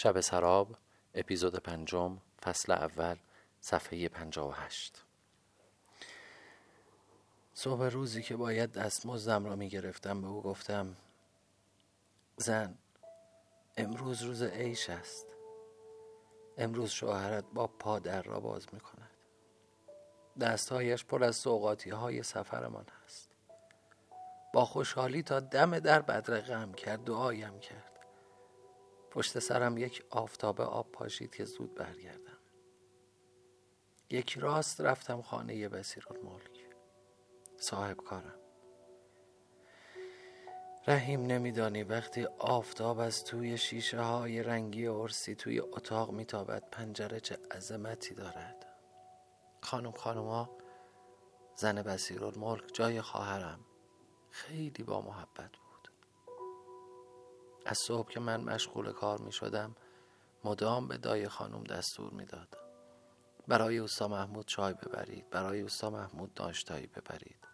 شب سراب اپیزود پنجم فصل اول صفحه پنجاه و هشت. صبح روزی که باید دستمزدم را می گرفتم به او گفتم زن امروز روز عیش است. امروز شوهرت با پادر را باز می کند دستهایش پر از سوقاتی های سفرمان است. با خوشحالی تا دم در بدرقم کرد دعایم کرد. پشت سرم یک آفتاب آب پاشید که زود برگردم. یک راست رفتم خانه بسیر الملک صاحب کارم. رحیم نمیدانی وقتی آفتاب از توی شیشه های رنگی ارسی توی اتاق میتابد پنجره چه عظمتی دارد. خانم خانوما زن بسیر الملک جای خواهرم. خیلی با محبت بود. از صبح که من مشغول کار می شدم مدام به دای خانم دستور می‌داد. برای اوستا محمود چای ببرید برای اوستا محمود داشتایی ببرید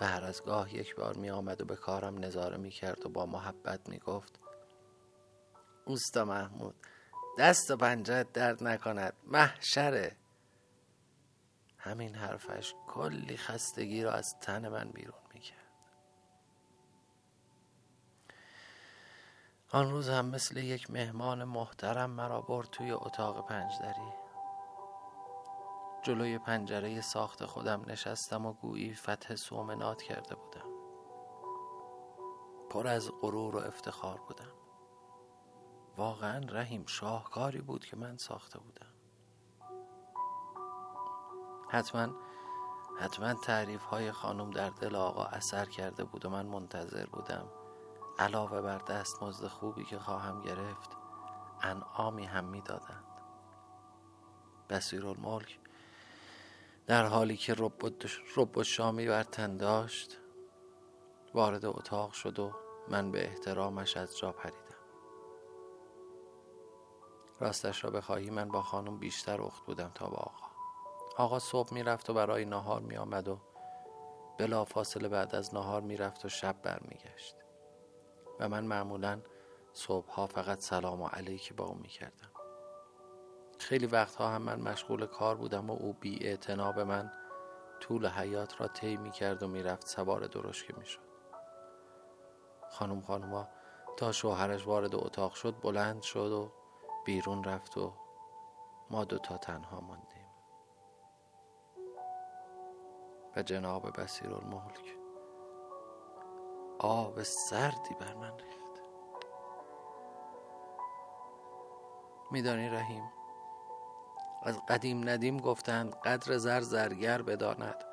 به هر از گاه یک بار می آمد و به کارم نظاره می کرد و با محبت می گفت اوستا محمود دست و پنجت درد نکند محشره همین حرفش کلی خستگی را از تن من بیرون آن روز هم مثل یک مهمان محترم مرا برد توی اتاق پنجدری جلوی پنجره ساخت خودم نشستم و گویی فتح سومنات کرده بودم. پر از غرور و افتخار بودم. واقعا رحیم شاهکاری بود که من ساخته بودم. حتما حتما تعریف های خانم در دل آقا اثر کرده بود و من منتظر بودم. علاوه بر دستمزد خوبی که خواهم گرفت انعامی هم می‌دادند. الملک در حالی که رب شامی بر تن داشت وارد اتاق شد و من به احترامش از جا پریدم. راستش را بخواهی من با خانم بیشتر اخت بودم تا با آقا. آقا صبح می‌رفت و برای نهار می آمد و بلا فاصله بعد از نهار می‌رفت و شب برمیگشت. من معمولا صبحها فقط سلام و علیکی با او می کردم خیلی وقتها هم من مشغول کار بودم و او بی به من طول حیات را طی می کرد و می‌رفت سوار درشکه می شد خانم خانوما تا شوهرش وارد اتاق شد بلند شد و بیرون رفت و ما دوتا تنها ماندیم. و جناب بسیر الملک آب سردی بر من ریخت. میدانی رحیم از قدیم ندیم گفتند قدر زر زرگر بداند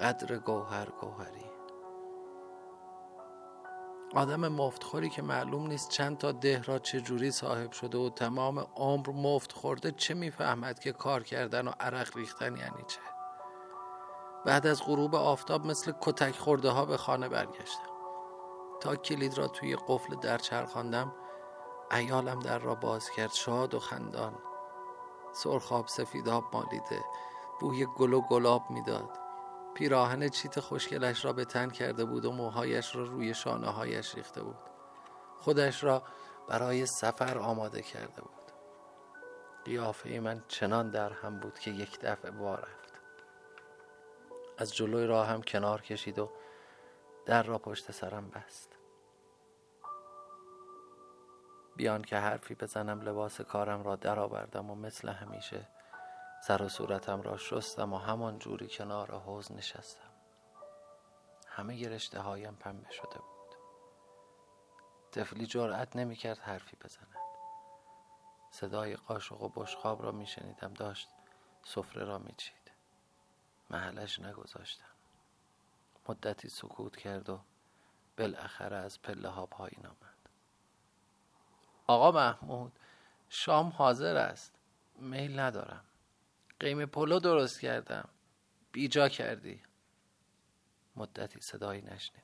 قدر گوهر گوهری. آدم مفتخوری که معلوم نیست چند تا ده را چه جوری صاحب شده و تمام عمر مفت خورده چه می‌فهمد که کار کردن و عرق ریختن یعنی چه. بعد از غروب آفتاب مثل کتک خورده ها به خانه برگشتم. تا کلید را توی قفل در چرخاندم ایالم در را باز کرد شاد و خندان. سرخاب سفیداب مالیده بوی گل و گلاب می‌داد. پیراهن چیت خوشگلش را به تن کرده بود و موهایش را روی شانه هایش ریخته بود. خودش را برای سفر آماده کرده بود. قیافه من چنان در هم بود که یک دفعه وارد از جلوی راه هم کنار کشید و در را پشت سرم بست. بیان که حرفی بزنم لباس کارم را درآوردم و مثل همیشه سر و صورتم را شستم و همان جوری کنار حوز نشستم. همه رشته هایم پنبه شده بود. تفلی جرأت نمی‌کرد حرفی بزند. صدای قاشق و بشخاب را میشنیدم داشت سفره را میچید محلش نگذاشتم مدتی سکوت کرد و بالاخره از پله ها پایین آمد. آقا محمود شام حاضر است. میل ندارم. قیم پلو درست کردم. بیجا کردی. مدتی صدایی نشنیدم.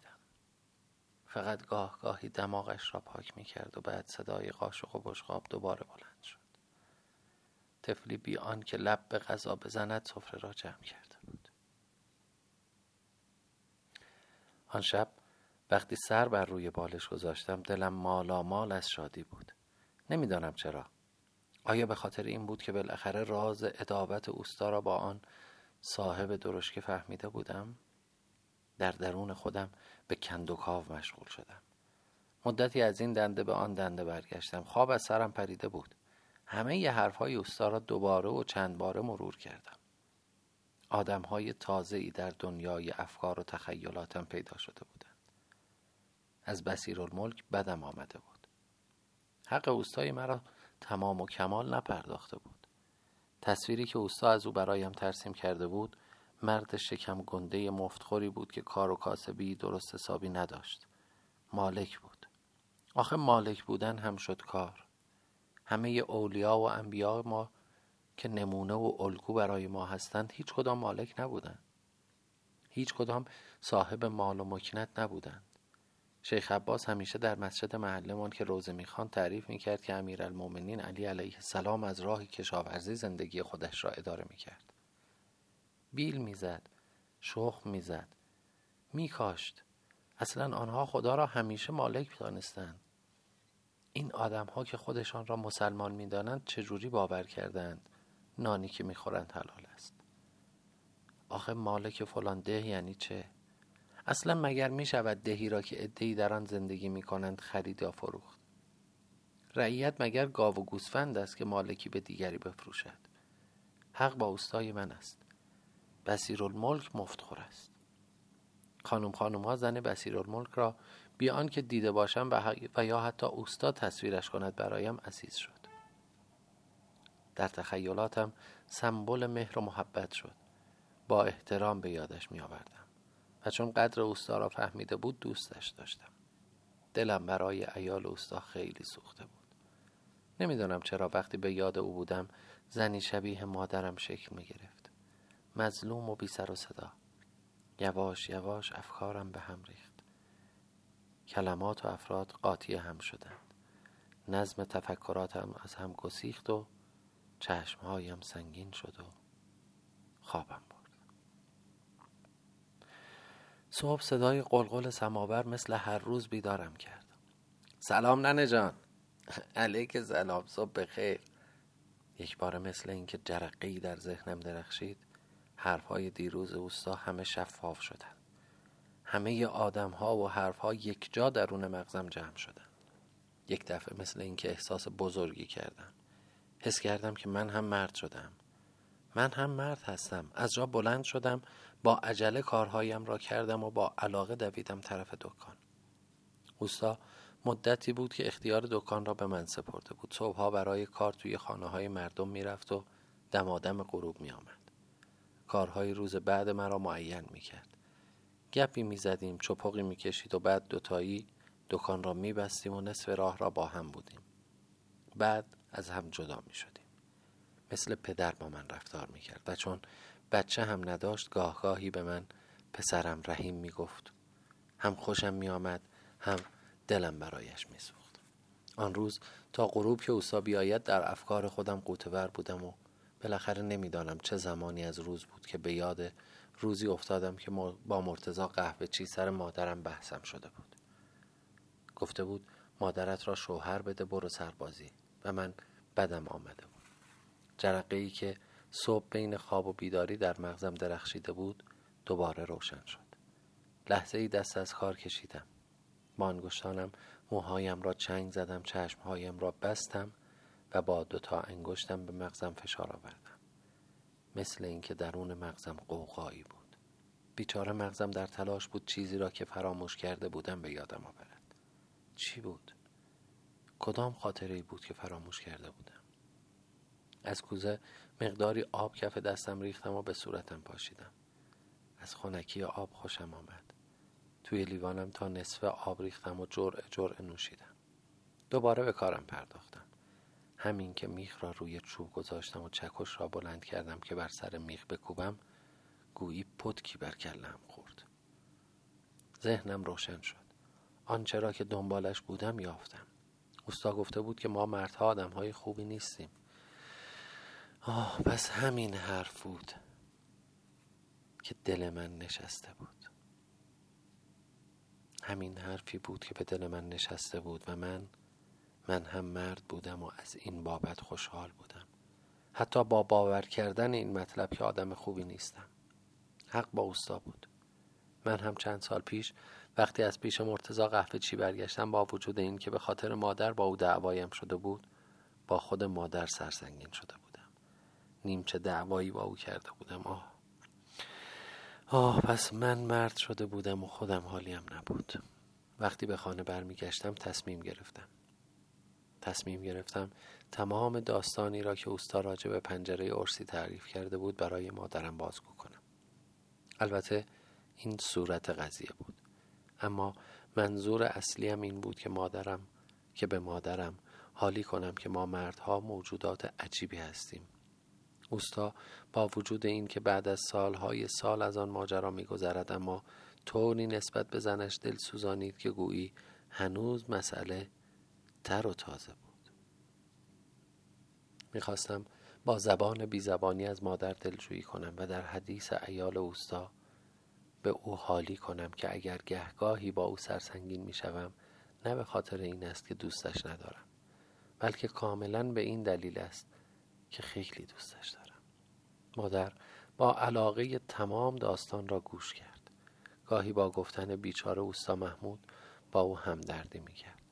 فقط گاه گاهی دماغش را پاک می کرد و بعد صدای قاشق و بشقاب دوباره بلند شد. تفلی بی آن که لب به غذا بزند سفره را جمع کرد. آن شب وقتی سر بر روی بالش گذاشتم دلم مالا مال از شادی بود. نمی‌دانم چرا. آیا به خاطر این بود که بالاخره راز ادابت اوستا را با آن صاحب درشکه فهمیده بودم؟ در درون خودم به کندوکاو مشغول شدم. مدتی از این دنده به آن دنده برگشتم. خواب از سرم پریده بود. همه ی حرفهای اوستا را دوباره و چند باره مرور کردم. آدم های تازه ای در دنیای افکار و تخیلاتم پیدا شده بودند. از بسیرالملک بدم آمده بود. حق اوستای مرا تمام و کمال نپرداخته بود. تصویری که اوستا از او برایم ترسیم کرده بود مرد شکم گنده مفتخوری بود که کار و کاسبی درست حسابی نداشت. مالک بود. آخه مالک بودن هم شد کار. همه اولیا و انبیا ما که نمونه و الگو برای ما هستند هیچ کدام مالک نبودند. هیچ کدام صاحب مال و مکنت نبودند. شیخ عباس همیشه در مسجد محلمان که روزه می‌خوان تعریف می‌کرد که امیرالمؤمنین علی علیه السلام از راه کشاورزی زندگی خودش را اداره می‌کرد. بیل می‌زد شخم می‌زد میکاشت. اصلا آنها خدا را همیشه مالک دانستند. این آدم ها که خودشان را مسلمان می‌دانند چجوری باور کردند؟ نانی که می‌خورند حلال است. آخه مالک فلان ده یعنی چه؟ اصلا مگر می شود دهی را که ادهی در آن زندگی می کنند خرید یا فروخت؟ رعیت مگر گاو و گوسفند است که مالکی به دیگری بفروشد؟ حق با اوستای من است. بسیرالملک مفتخور است. خانم خانم ها زن بسیرالملک را بیان که دیده باشم و یا حتی اوستا تصویرش کند برایم عزیز شد. در تخیلاتم سمبل مهر و محبت شد. با احترام به یادش می آوردم و چون قدر اوستا را فهمیده بود دوستش داشتم. دلم برای ایال اوستا خیلی سوخته بود. نمی‌دانم چرا وقتی به یاد او بودم زنی شبیه مادرم شکل می گرفت مظلوم و بی سر و صدا. یواش یواش افکارم به هم ریخت. کلمات و افراد قاطی هم شدند. نظم تفکراتم از هم گسیخت و چشمهایم سنگین شد و خوابم برد. صبح صدای قلقل سماور مثل هر روز بیدارم کرد. سلام ننه جان. علیک سلام صبح بخیر. یک بار مثل اینکه جرقی در ذهنم درخشید حرفهای دیروز اوستا همه شفاف شدند همه آدم ها و حرف ها یک جا درون مغزم جمع شدن. یک دفعه مثل اینکه احساس بزرگی کردم. حس کردم که من هم مرد شدم من هم مرد هستم از جا بلند شدم با عجله کارهایم را کردم و با علاقه دویدم طرف دکان اوستا مدتی بود که اختیار دکان را به من سپرده بود صبحها برای کار توی خانه های مردم می‌رفت و دمادم غروب می آمد. کارهای روز بعد مرا معین می کرد. گپی می زدیم چپقی می کشید و بعد دوتایی دکان را می بستیم و نصف راه را با هم بودیم. بعد از هم جدا می شدیم. مثل پدر با من رفتار می کرد و چون بچه هم نداشت گاهگاهی به من پسرم رحیم می گفت. هم خوشم می آمد هم دلم برایش می سوخت. آن روز تا غروب که اوسا بیاید در افکار خودم قوتور بودم و بالاخره نمی‌دانم چه زمانی از روز بود که به یاد روزی افتادم که با مرتزا قهوه چی سر مادرم بحثم شده بود. گفته بود مادرت را شوهر بده برو سربازی. و من بدم آمده بود. جرقه ای که صبح بین خواب و بیداری در مغزم درخشیده بود دوباره روشن شد. لحظه ای دست از کار کشیدم. با انگشتانم موهایم را چنگ زدم چشمهایم را بستم و با دوتا انگشتم به مغزم فشار آوردم. مثل اینکه درون مغزم قوقایی بود. بیچاره مغزم در تلاش بود چیزی را که فراموش کرده بودم به یادم آورد. چی بود؟ کدام خاطره بود که فراموش کرده بودم؟ از کوزه مقداری آب کف دستم ریختم و به صورتم پاشیدم. از خونکی آب خوشم آمد. توی لیوانم تا نصف آب ریختم و جرعه جرعه نوشیدم. دوباره به کارم پرداختم. همین که میخ را روی چوب گذاشتم و چکش را بلند کردم که بر سر میخ بکوبم گویی پتکی بر کلم خورد. ذهنم روشن شد. آنچه را که دنبالش بودم یافتم. اوستا گفته بود که ما مردها آدم های خوبی نیستیم. آه بس همین حرف بود که دل من نشسته بود. همین حرفی بود که به دل من نشسته بود و من من هم مرد بودم و از این بابت خوشحال بودم. حتی با باور کردن این مطلب که آدم خوبی نیستم. حق با اوستا بود. من هم چند سال پیش وقتی از پیش مرتزا قهوه چی برگشتم با وجود این که به خاطر مادر با او دعوایم شده بود با خود مادر سرسنگین شده بودم. نیمچه دعوایی با او کرده بودم آه. آه پس من مرد شده بودم و خودم حالیم نبود. وقتی به خانه برمیگشتم تصمیم گرفتم. تصمیم گرفتم تمام داستانی را که اوستا راجع به پنجره ارسی تعریف کرده بود برای مادرم بازگو کنم. البته این صورت قضیه بود. اما منظور اصلیم این بود که مادرم که به مادرم حالی کنم که ما مردها موجودات عجیبی هستیم. اوستا با وجود این که بعد از سالهای سال از آن ماجرا میگذرد اما طوری نسبت به زنش دل سوزانید که گویی هنوز مسئله تر و تازه بود. می‌خواستم با زبان بیزبانی از مادر دلجویی کنم و در حدیث ایال اوستا به او حالی کنم که اگر گهگاهی با او سرسنگین می‌شوم نه به خاطر این است که دوستش ندارم بلکه کاملا به این دلیل است که خیلی دوستش دارم. مادر با علاقه تمام داستان را گوش کرد. گاهی با گفتن بیچاره اوستا محمود با او همدردی می‌کرد.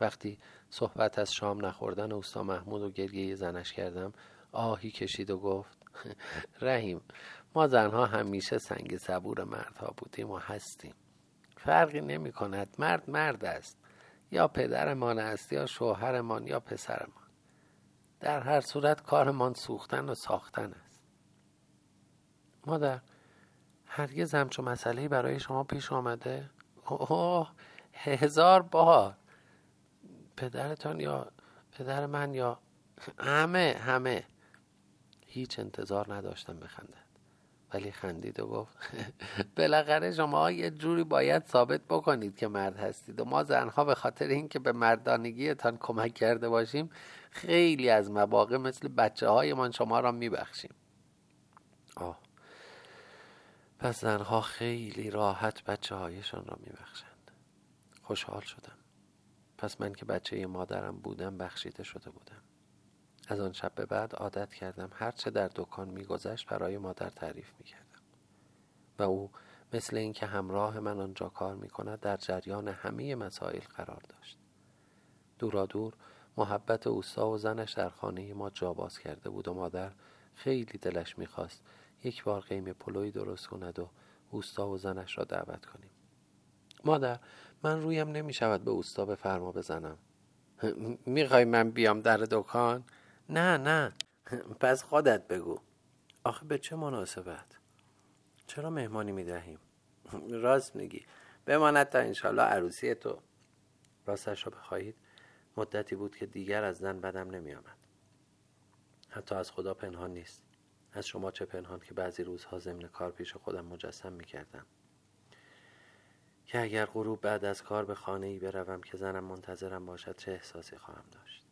وقتی صحبت از شام نخوردن اوستا محمود و گریه زنش کردم آهی کشید و گفت رحیم ما زنها همیشه سنگ صبور مردها بودیم و هستیم. فرقی نمی کند مرد مرد است. یا پدرمان است یا شوهرمان یا پسرمان. در هر صورت کارمان سوختن و ساختن است. مادر هرگز همچون مسئله برای شما پیش آمده؟ اوه هزار بار. پدرتان یا پدر من یا همه همه. هیچ انتظار نداشتم بخندد ولی خندید و گفت بالاخره شما یه جوری باید ثابت بکنید که مرد هستید و ما زنها به خاطر اینکه به مردانگیتان کمک کرده باشیم خیلی از مواقع مثل بچه هایمان شما را میبخشیم. آه. پس زنها خیلی راحت بچه هایشان را میبخشند. خوشحال شدم. پس من که بچه مادرم بودم بخشیده شده بودم. از آن شب به بعد عادت کردم هرچه در دکان میگذشت برای مادر تعریف می‌کردم. و او مثل اینکه همراه من آنجا کار می‌کند در جریان همه مسائل قرار داشت. دورا دور محبت اوستا و زنش در خانه ما جا باز کرده بود و مادر خیلی دلش می‌خواست یک بار قیم پلوی درست کند و اوستا و زنش را دعوت کنیم. مادر من رویم نمی‌شود به اوستا به فرما بزنم. می‌خوای من بیام در دکان؟ نه نه. پس خودت بگو. آخه به چه مناسبت؟ چرا مهمانی می‌دهیم؟ راست میگی. بماند تا انشالله عروسی تو. راستش را بخواهید. مدتی بود که دیگر از زن بدم نمی آمد. حتی از خدا پنهان نیست. از شما چه پنهان که بعضی روزها ضمن کار پیش خودم مجسم می کردم که اگر غروب بعد از کار به خانه ای بروم که زنم منتظرم باشد چه احساسی خواهم داشت؟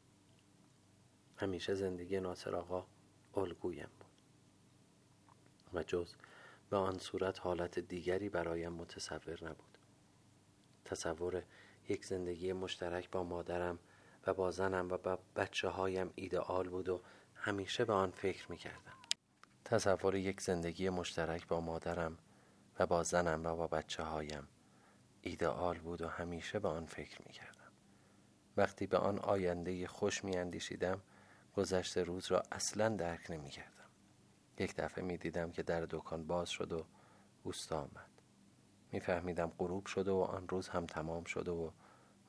همیشه زندگی ناصر آقا الگویم بود. و جز به آن صورت حالت دیگری برایم متصور نبود. تصور یک زندگی مشترک با مادرم و با زنم و با بچه هایم ایدئال بود و همیشه به آن فکر می کردم تصور یک زندگی مشترک با مادرم و با زنم و با بچه هایم ایدئال بود و همیشه به آن فکر می کردم وقتی به آن آینده خوش می اندیشیدم گذشته روز را اصلا درک نمی کردم. یک دفعه می دیدم که در دکان باز شد و اوستا آمد می فهمیدم غروب شده و آن روز هم تمام شده و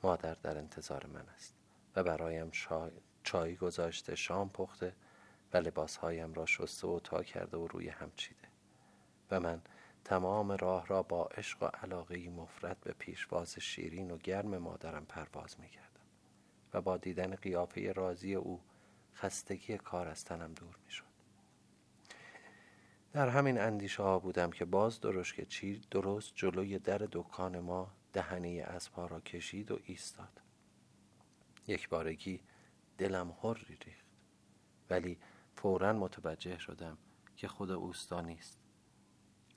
مادر در انتظار من است و برایم چای, گذاشته شام پخته و لباسهایم را شسته و تا کرده و روی هم چیده و من تمام راه را با عشق و علاقه مفرد به پیشواز شیرین و گرم مادرم پرواز می کردم و با دیدن قیافه راضی او خستگی کار از تنم دور می شد. در همین اندیشه ها بودم که باز درست که چی درست جلوی در دکان ما دهنه اسبها را کشید و ایستاد. یک بارگی دلم حری ریخت. ولی فورا متوجه شدم که خود اوستا نیست.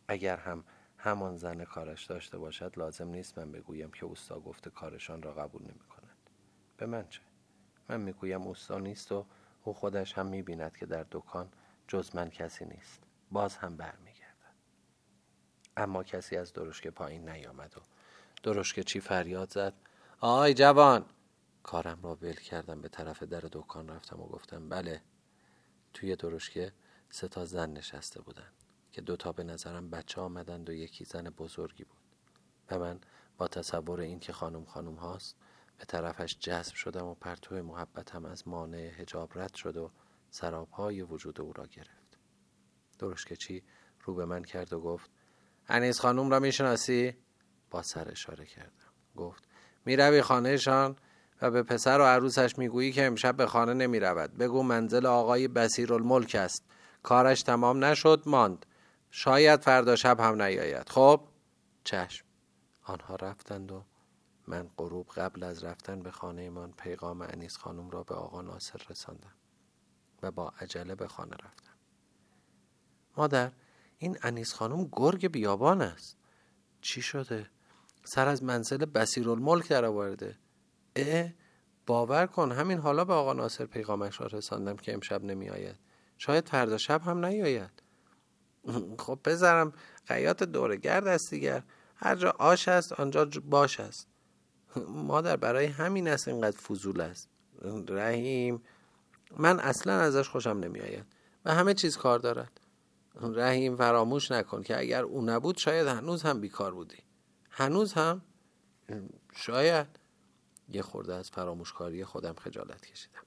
اگر هم همان زن کارش داشته باشد لازم نیست من بگویم که اوستا گفته کارشان را قبول نمی کند به من چه؟ من می‌گویم اوستا نیست و او خودش هم می‌بیند که در دکان جز من کسی نیست. باز هم برمیگردد. اما کسی از درشکه پایین نیامد و درشکه چی فریاد زد؟ آی جوان! کارم را ول کردم به طرف در دکان رفتم و گفتم بله. توی درشکه سه تا زن نشسته بودن که دوتا به نظرم بچه آمدند و یکی زن بزرگی بود. و من با تصور این که خانم خانم هاست به طرفش جذب شدم و پرتو محبتم از مانع هجاب رد شد و سرابهای وجود او را گرفت. درشکه چی؟ رو به من کرد و گفت انیس خانم را می‌شناسی؟ با سر اشاره کردم. گفت می‌روی خانهشان و به پسر و عروسش می‌گویی که امشب به خانه نمی رود بگو منزل آقای بسیر الملک است. کارش تمام نشد ماند. شاید فردا شب هم نیاید. خب؟ چشم. آنها رفتند و من غروب قبل از رفتن به خانهمان پیغام انیس خانم را به آقا ناصر رساندم و با عجله به خانه رفتم. مادر این انیس خانم گرگ بیابان است. چی شده؟ سر از منزل بسیرالملک در آورده. اه باور کن همین حالا به آقا ناصر پیغامش را رساندم که امشب نمی آید شاید فردا شب هم نیاید. خب بذارم خیاط دورگرد است دیگر. هر جا آش است آنجا باش است. مادر برای همین است اینقدر فضول است. رحیم من اصلا ازش خوشم نمی آید و همه چیز کار دارد. رحیم فراموش نکن که اگر او نبود شاید هنوز هم بیکار بودی. هنوز هم؟ شاید. یه خورده از فراموشکاری خودم خجالت کشیدم.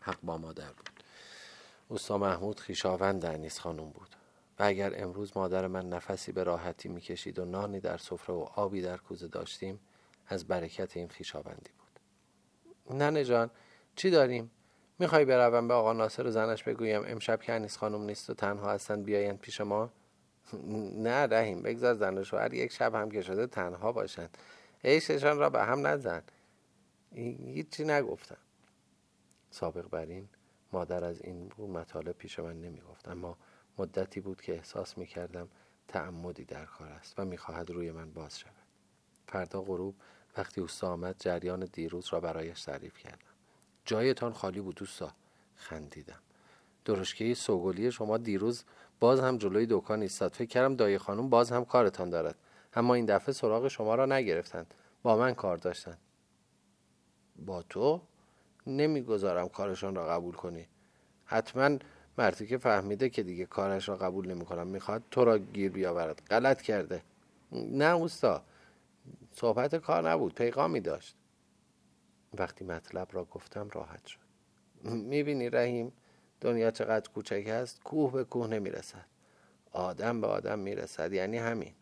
حق با مادر بود. اوستا محمود خیشاوند انیس خانم بود. و اگر امروز مادر من نفسی به راحتی می‌کشید و نانی در سفره و آبی در کوزه داشتیم از برکت این خیشاوندی بود. ننه جان چی داریم؟ می‌خوای بروم به آقا ناصر و زنش بگویم امشب که انیس خانم نیست و تنها هستند بیایند پیش ما؟ نه رحیم بگذار زن و شوهر یک شب هم که شده تنها باشند عیششان را به هم نزن. هیچی نگفتم. سابق بر این مادر از این مطالب پیش من نمی گفت اما مدتی بود که احساس می کردم تعمدی در کار است و می‌خواهد روی من باز شود. فردا غروب وقتی اوستا آمد جریان دیروز را برایش تعریف کردم. جایتان خالی بود دوستا. خندیدم. درشکه سوگلی شما دیروز باز هم جلوی دکان ایستاد. فکر کردم دایی خانم باز هم کارتان دارد. اما این دفعه سراغ شما را نگرفتند. با من کار داشتند با تو؟ نمی‌گذارم کارشان را قبول کنی. حتما مردی که فهمیده که دیگه کارش را قبول نمی‌کنم می‌خواد تو را گیر بیاورد. غلط کرده. نه اوستا. صحبت کار نبود پیغامی داشت. وقتی مطلب را گفتم راحت شد. می‌بینی رحیم دنیا چقدر کوچک است کوه به کوه نمی‌رسد. آدم به آدم می‌رسد یعنی همین.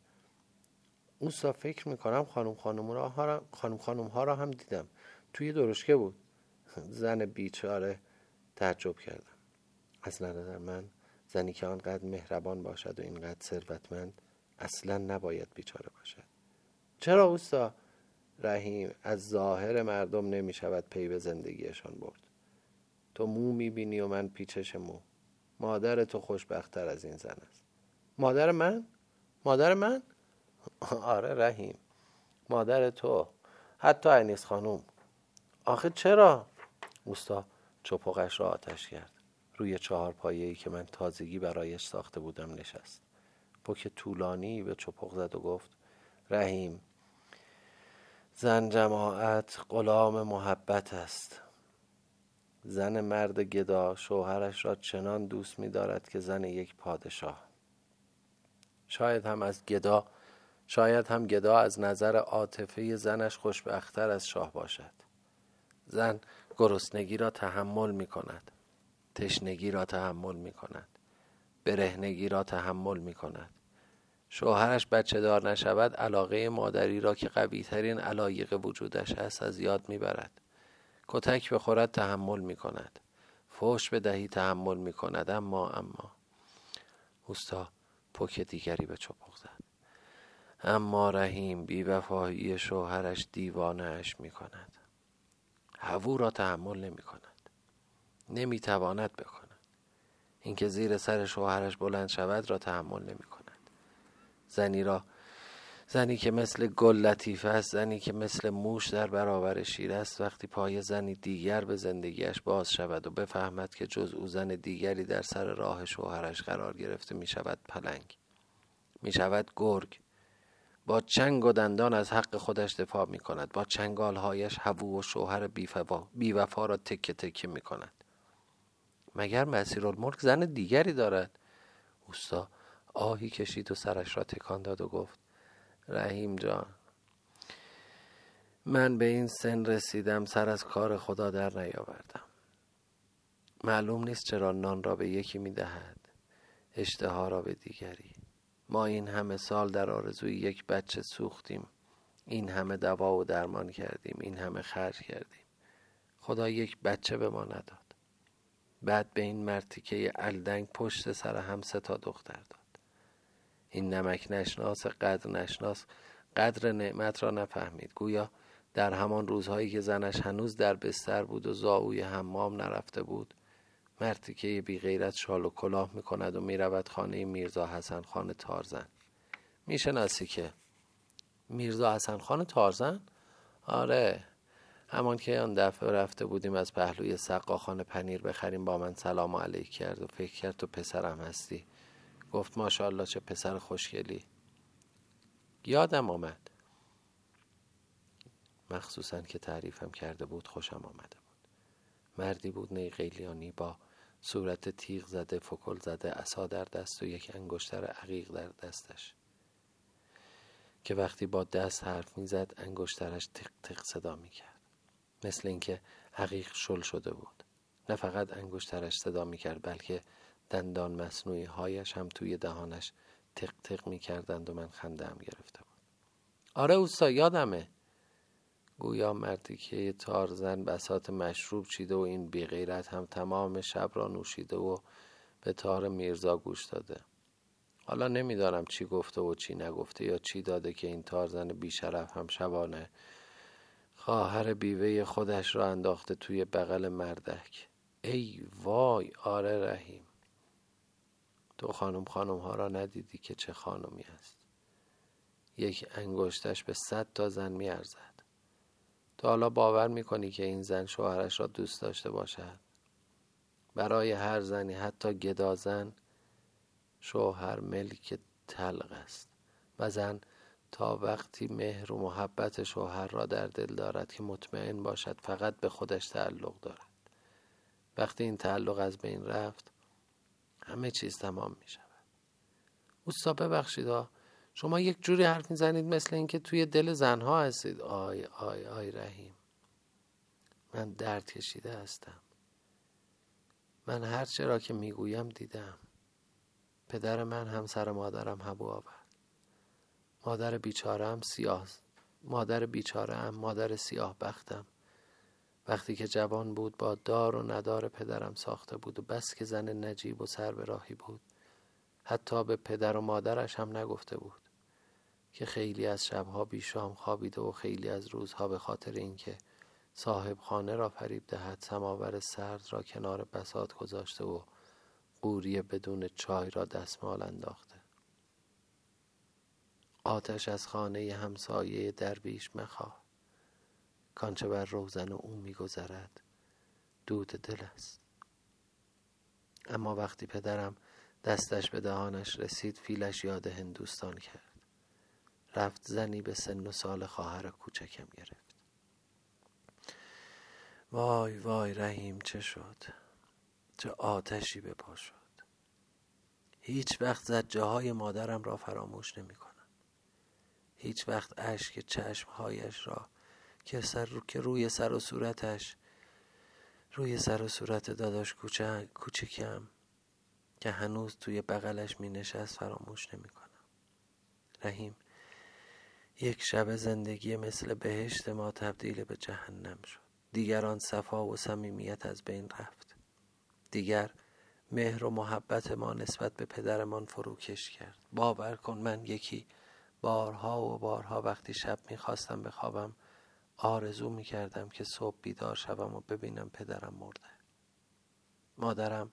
اوستا فکر می‌کنم خانم خانم, را خانم, خانم ها را هم دیدم. توی درشکه بود. زن بیچاره تعجب کردم. از نظر من زنی که آنقدر مهربان باشد و اینقدر ثروتمند اصلا نباید بیچاره باشد. چرا اوستا رحیم از ظاهر مردم نمی شود پی به زندگیشان برد؟ تو مو می‌بینی و من پیچش مو. مادر تو خوشبختتر از این زن است. مادر من؟ مادر من؟ آره رحیم. مادر تو. حتی انیس خانوم. آخه چرا؟ اوستا چپقش را آتش کرد. روی چهار پایه‌ای که من تازگی برایش ساخته بودم نشست. پک طولانی به چپق زد و گفت رحیم زن جماعت غلام محبت است. زن مرد گدا شوهرش را چنان دوست می دارد که زن یک پادشاه. شاید هم از گدا شاید هم گدا از نظر عاطفه زنش خوشبختتر از شاه باشد. زن گرسنگی را تحمل می کند تشنگی را تحمل می کند برهنگی را تحمل می کند شوهرش بچه دار نشود علاقه مادری را که قوی ترین علایق وجودش است از یاد می برد کتک بخورد تحمل می کند فوش بدهی تحمل می کند اما اما. اوستا پک دیگری به چپق زد اما رحیم بیوفایی شوهرش دیوانهاش می کند هوو را تحمل نمی کند نمی تواند بکند. اینکه زیر سر شوهرش بلند شود را تحمل نمی کند زنی را. زنی که مثل گل لطیف است زنی که مثل موش در برابر شیر است. وقتی پای زنی دیگر به زندگیش باز شود و بفهمد که جز او زن دیگری در سر راه شوهرش قرار گرفته می شود پلنگ. می شود گرگ. با چنگ و دندان از حق خودش دفاع می کند. با چنگالهایش هوو و شوهر بیوفا را تکه تکه می کند. مگر مسیر الملک زن دیگری دارد؟ اوستا آهی کشید و سرش را تکان داد و گفت رحیم جان من به این سن رسیدم سر از کار خدا در نیاوردم. معلوم نیست چرا نان را به یکی می دهد اشتها را به دیگری. ما این همه سال در آرزوی یک بچه سوختیم این همه دوا و درمان کردیم این همه خرج کردیم. خدا یک بچه به ما نداد. بعد به این مرتیکه الدنگ پشت سر هم سه تا دختر داد. این نمک نشناس قدر نشناس قدر نعمت را نفهمید. گویا در همان روزهایی که زنش هنوز در بستر بود و زاوی حمام نرفته بود مرتیکه بی غیرت شال و کلاه می کند و می رود خانه میرزا حسن خان تارزن. می‌شناسی که میرزا حسن خان تارزن؟ آره. همان که آن دفعه رفته بودیم از پهلوی سقاخانه پنیر بخریم با من سلام علیک کرد و فکر کرد تو پسرم هستی. گفت ماشاءالله چه پسر خوشگلی. یادم آمد. مخصوصا که تعریفم کرده بود خوشم آمده بود. مردی بود نیقیلیانی با. صورت تیغ زده فکل زده عصا در دست و یک انگشتر عقیق در دستش. که وقتی با دست حرف می‌زد انگشترش تق تق صدا می‌کرد. مثل اینکه عقیق شل شده بود. نه فقط انگشترش صدا می‌کرد بلکه دندان مصنوعی هایش هم توی دهانش تق تق می کردند و من خنده هم گرفته بود. آره اوستا یادمه. گویا مردی که تارزن بسات مشروب چیده و این بیغیرت هم تمام شب را نوشیده و به تار میرزا گوش داده. حالا نمی‌دانم چی گفته و چی نگفته یا چی داده که این تارزن بیشرف هم شبانه خواهر بیوه خودش را انداخته توی بغل مردک. ای وای آره رحیم. تو خانم خانم ها را ندیدی که چه خانمی است یک انگشتش به صد تا زن میارزد. تو حالا باور می‌کنی که این زن شوهرش را دوست داشته باشد؟ برای هر زنی حتی گدازن شوهر ملک تلق است. و زن تا وقتی مهر و محبت شوهر را در دل دارد که مطمئن باشد فقط به خودش تعلق دارد. وقتی این تعلق از بین رفت همه چیز تمام می شود اوستا ببخشید شما یک جوری حرف می‌زنید مثل اینکه توی دل زنها هستید. آی آی آی رحیم. من درد کشیده هستم. من هر را که می‌گویم دیدم. پدر من همسر مادرم هبو آورد. مادر بیچارم سیاه مادر بیچارم مادر سیاه بختم وقتی که جوان بود با دار و ندار پدرم ساخته بود و بس که زن نجیب و سر به راهی بود حتی به پدر و مادرش هم نگفته بود که خیلی از شبها بیشام خوابیده و خیلی از روزها به خاطر اینکه صاحب خانه را فریب دهد سماور سرد را کنار بسات گذاشته و قوری بدون چای را دستمال انداخته. آتش از خانه همسایه درویش مخواه. کانچه بر روزن او میگذرد. دود دل است. اما وقتی پدرم دستش به دهانش رسید فیلش یاد هندوستان کرد. رفت زنی به سن و سال خواهر کوچکم گرفت. وای وای رحیم چه شد؟ چه آتشی به پا شد. هیچ وقت زجه های مادرم را فراموش نمی کنم هیچ وقت اشک چشمهایش را که, سر که روی سر و صورتش روی سر و صورت داداش کوچک کوچکم که هنوز توی بغلش می نشست فراموش نمی کنم. رحیم یک شب زندگی مثل بهشت ما تبدیل به جهنم شد. دیگر آن صفا و صمیمیت از بین رفت. دیگر مهر و محبت ما نسبت به پدرمان فروکش کرد. باور کن من یکی بارها و بارها وقتی شب می‌خواستم بخوابم آرزو می کردم که صبح بیدار شوم و ببینم پدرم مرده. مادرم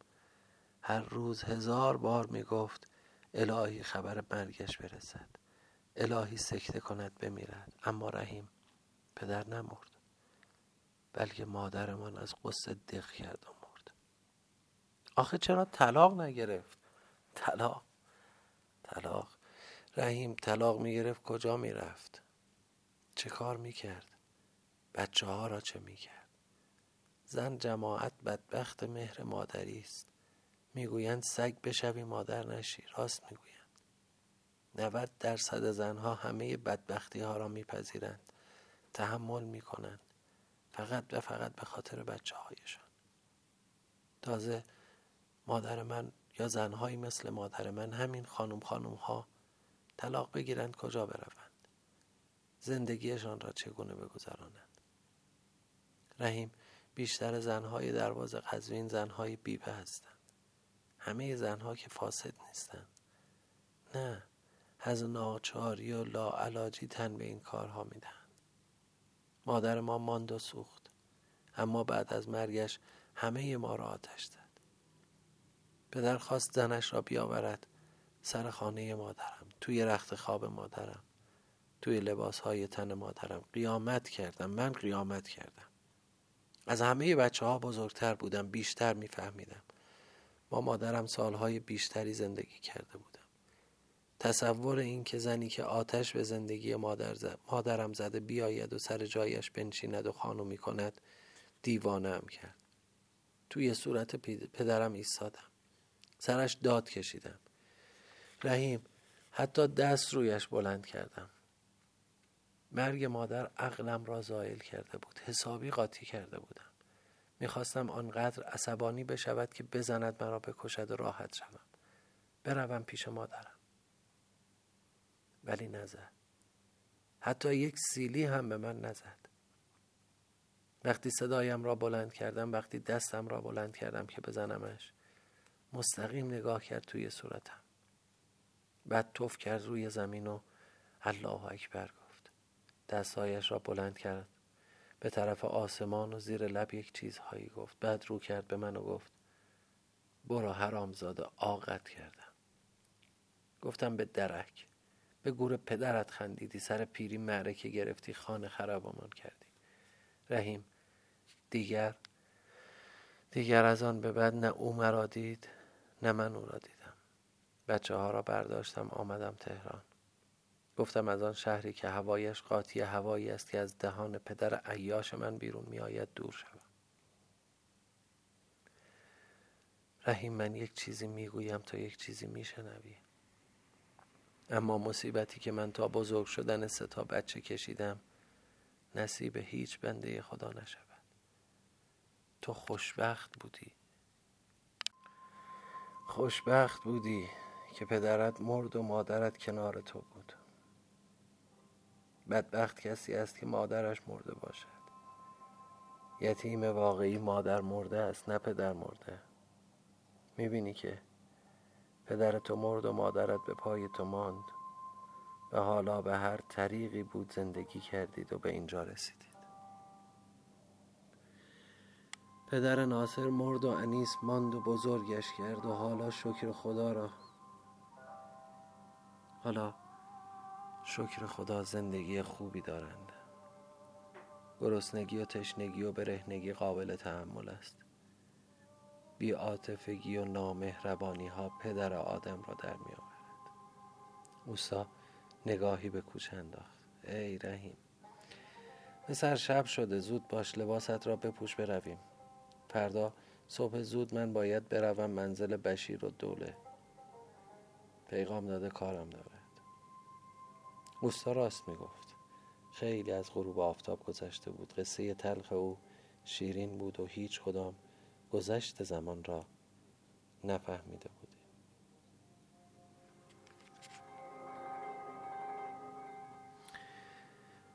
هر روز هزار بار می گفت الهی خبر مرگش برسد. الهی سکته کند بمیرد. اما رحیم پدر نمرد بلکه مادرمان از قصه دق کرد و مرد. آخه چرا طلاق نگرفت؟ طلاق. طلاق. رحیم طلاق می‌گرفت کجا می‌رفت؟ چه کار می‌کرد؟ بچه ها را چه می‌کرد؟ زن جماعت بدبخت مهر مادری است. می‌گویند سگ بشوی مادر نشی راست می‌گویند. 90 درصد زنها همه بدبختی ها را میپذیرند تحمل می‌کنند فقط و فقط به خاطر بچه هایشان تازه مادر من یا زنهایی مثل مادر من همین خانم خانم ها طلاق بگیرند کجا بروند؟ زندگیشان را چگونه بگذرانند؟ رحیم بیشتر زنهای دروازه قزوین زنهای بیبه هستند. همه زنها که فاسد نیستند. نه از ناچاری و لاعلاجی تن به این کارها می‌دهند. مادر ما ماند و سوخت اما بعد از مرگش همه ما را آتش زد. پدر خواست زنش را بیاورد سر خانه مادرم توی رخت خواب مادرم توی لباس های تن مادرم. قیامت کردم من قیامت کردم. از همه بچه ها بزرگتر بودم بیشتر میفهمیدم. با مادرم سالهای بیشتری زندگی کرده بودم. تصور این که زنی که آتش به زندگی مادر مادرم زده بیاید و سر جایش بنشیند و خانومی کند دیوانه کرد. توی صورت پدرم ایستادم. سرش داد کشیدم. رحیم حتی دست رویش بلند کردم. مرگ مادر عقلم را زائل کرده بود. حسابی قاطی کرده بودم. می‌خواستم آنقدر عصبانی بشود که بزند مرا بکشد و راحت شوم. بروم پیش مادرم. ولی نزد. حتی یک سیلی هم به من نزد. وقتی صدایم را بلند کردم وقتی دستم را بلند کردم که بزنمش مستقیم نگاه کرد توی صورتم. بعد توف کرد روی زمین و الله اکبر گفت. دستهایش را بلند کرد. به طرف آسمان و زیر لب یک چیزهایی گفت. بعد رو کرد به من و گفت برو حرامزاده آقت کردم. گفتم به درک. به گور پدرت خندیدی سر پیری معرکه گرفتی خانه خرابمان کردی. رحیم دیگر دیگر از آن به بعد نه او مرا دید نه من او را دیدم. بچه ها را برداشتم آمدم تهران. گفتم از آن شهری که هوایش قاطی هوایی است که از دهان پدر عیاش من بیرون می آید دور شوم. رحیم من یک چیزی می‌گویم تا یک چیزی میشنوی. اما مصیبتی که من تا بزرگ شدن سه تا بچه کشیدم نصیب هیچ بنده خدا نشود. تو خوشبخت بودی. خوشبخت بودی که پدرت مرد و مادرت کنار تو بود. بدبخت کسی است که مادرش مرده باشد. یتیم واقعی مادر مرده است نه پدر مرده. می‌بینی که پدر تو مرد و مادرت به پای تو ماند و حالا به هر طریقی بود زندگی کردید و به اینجا رسیدید. پدر ناصر مرد و انیس ماند و بزرگش کرد و حالا شکر خدا را. حالا شکر خدا زندگی خوبی دارند. گرسنگی و تشنگی و برهنگی قابل تحمل است. بی عاطفگی و نامهربانی ها پدر آدم را در می آورد. موسا نگاهی به کوچه انداخت. ای رحیم پسر شب شده زود باش لباست را بپوش برویم. فردا صبح زود من باید بروم منزل بشیر و دوله. پیغام داده کارم دارد اوستا راست می‌گفت. خیلی از غروب آفتاب گذشته بود. قصه تلخ او شیرین بود و هیچ کدام گذشت زمان را نفهمیده بودیم.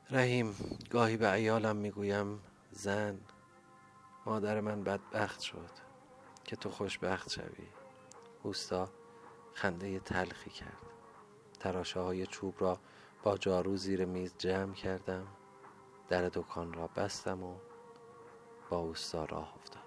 رحیم گاهی به ایالم می‌گویم زن مادر من بدبخت شد که تو خوشبخت شوی. اوستا خنده تلخی کرد. تراشه های چوب را با جارو زیر میز جمع کردم در دکان را بستم و با اوستا راه افتادم.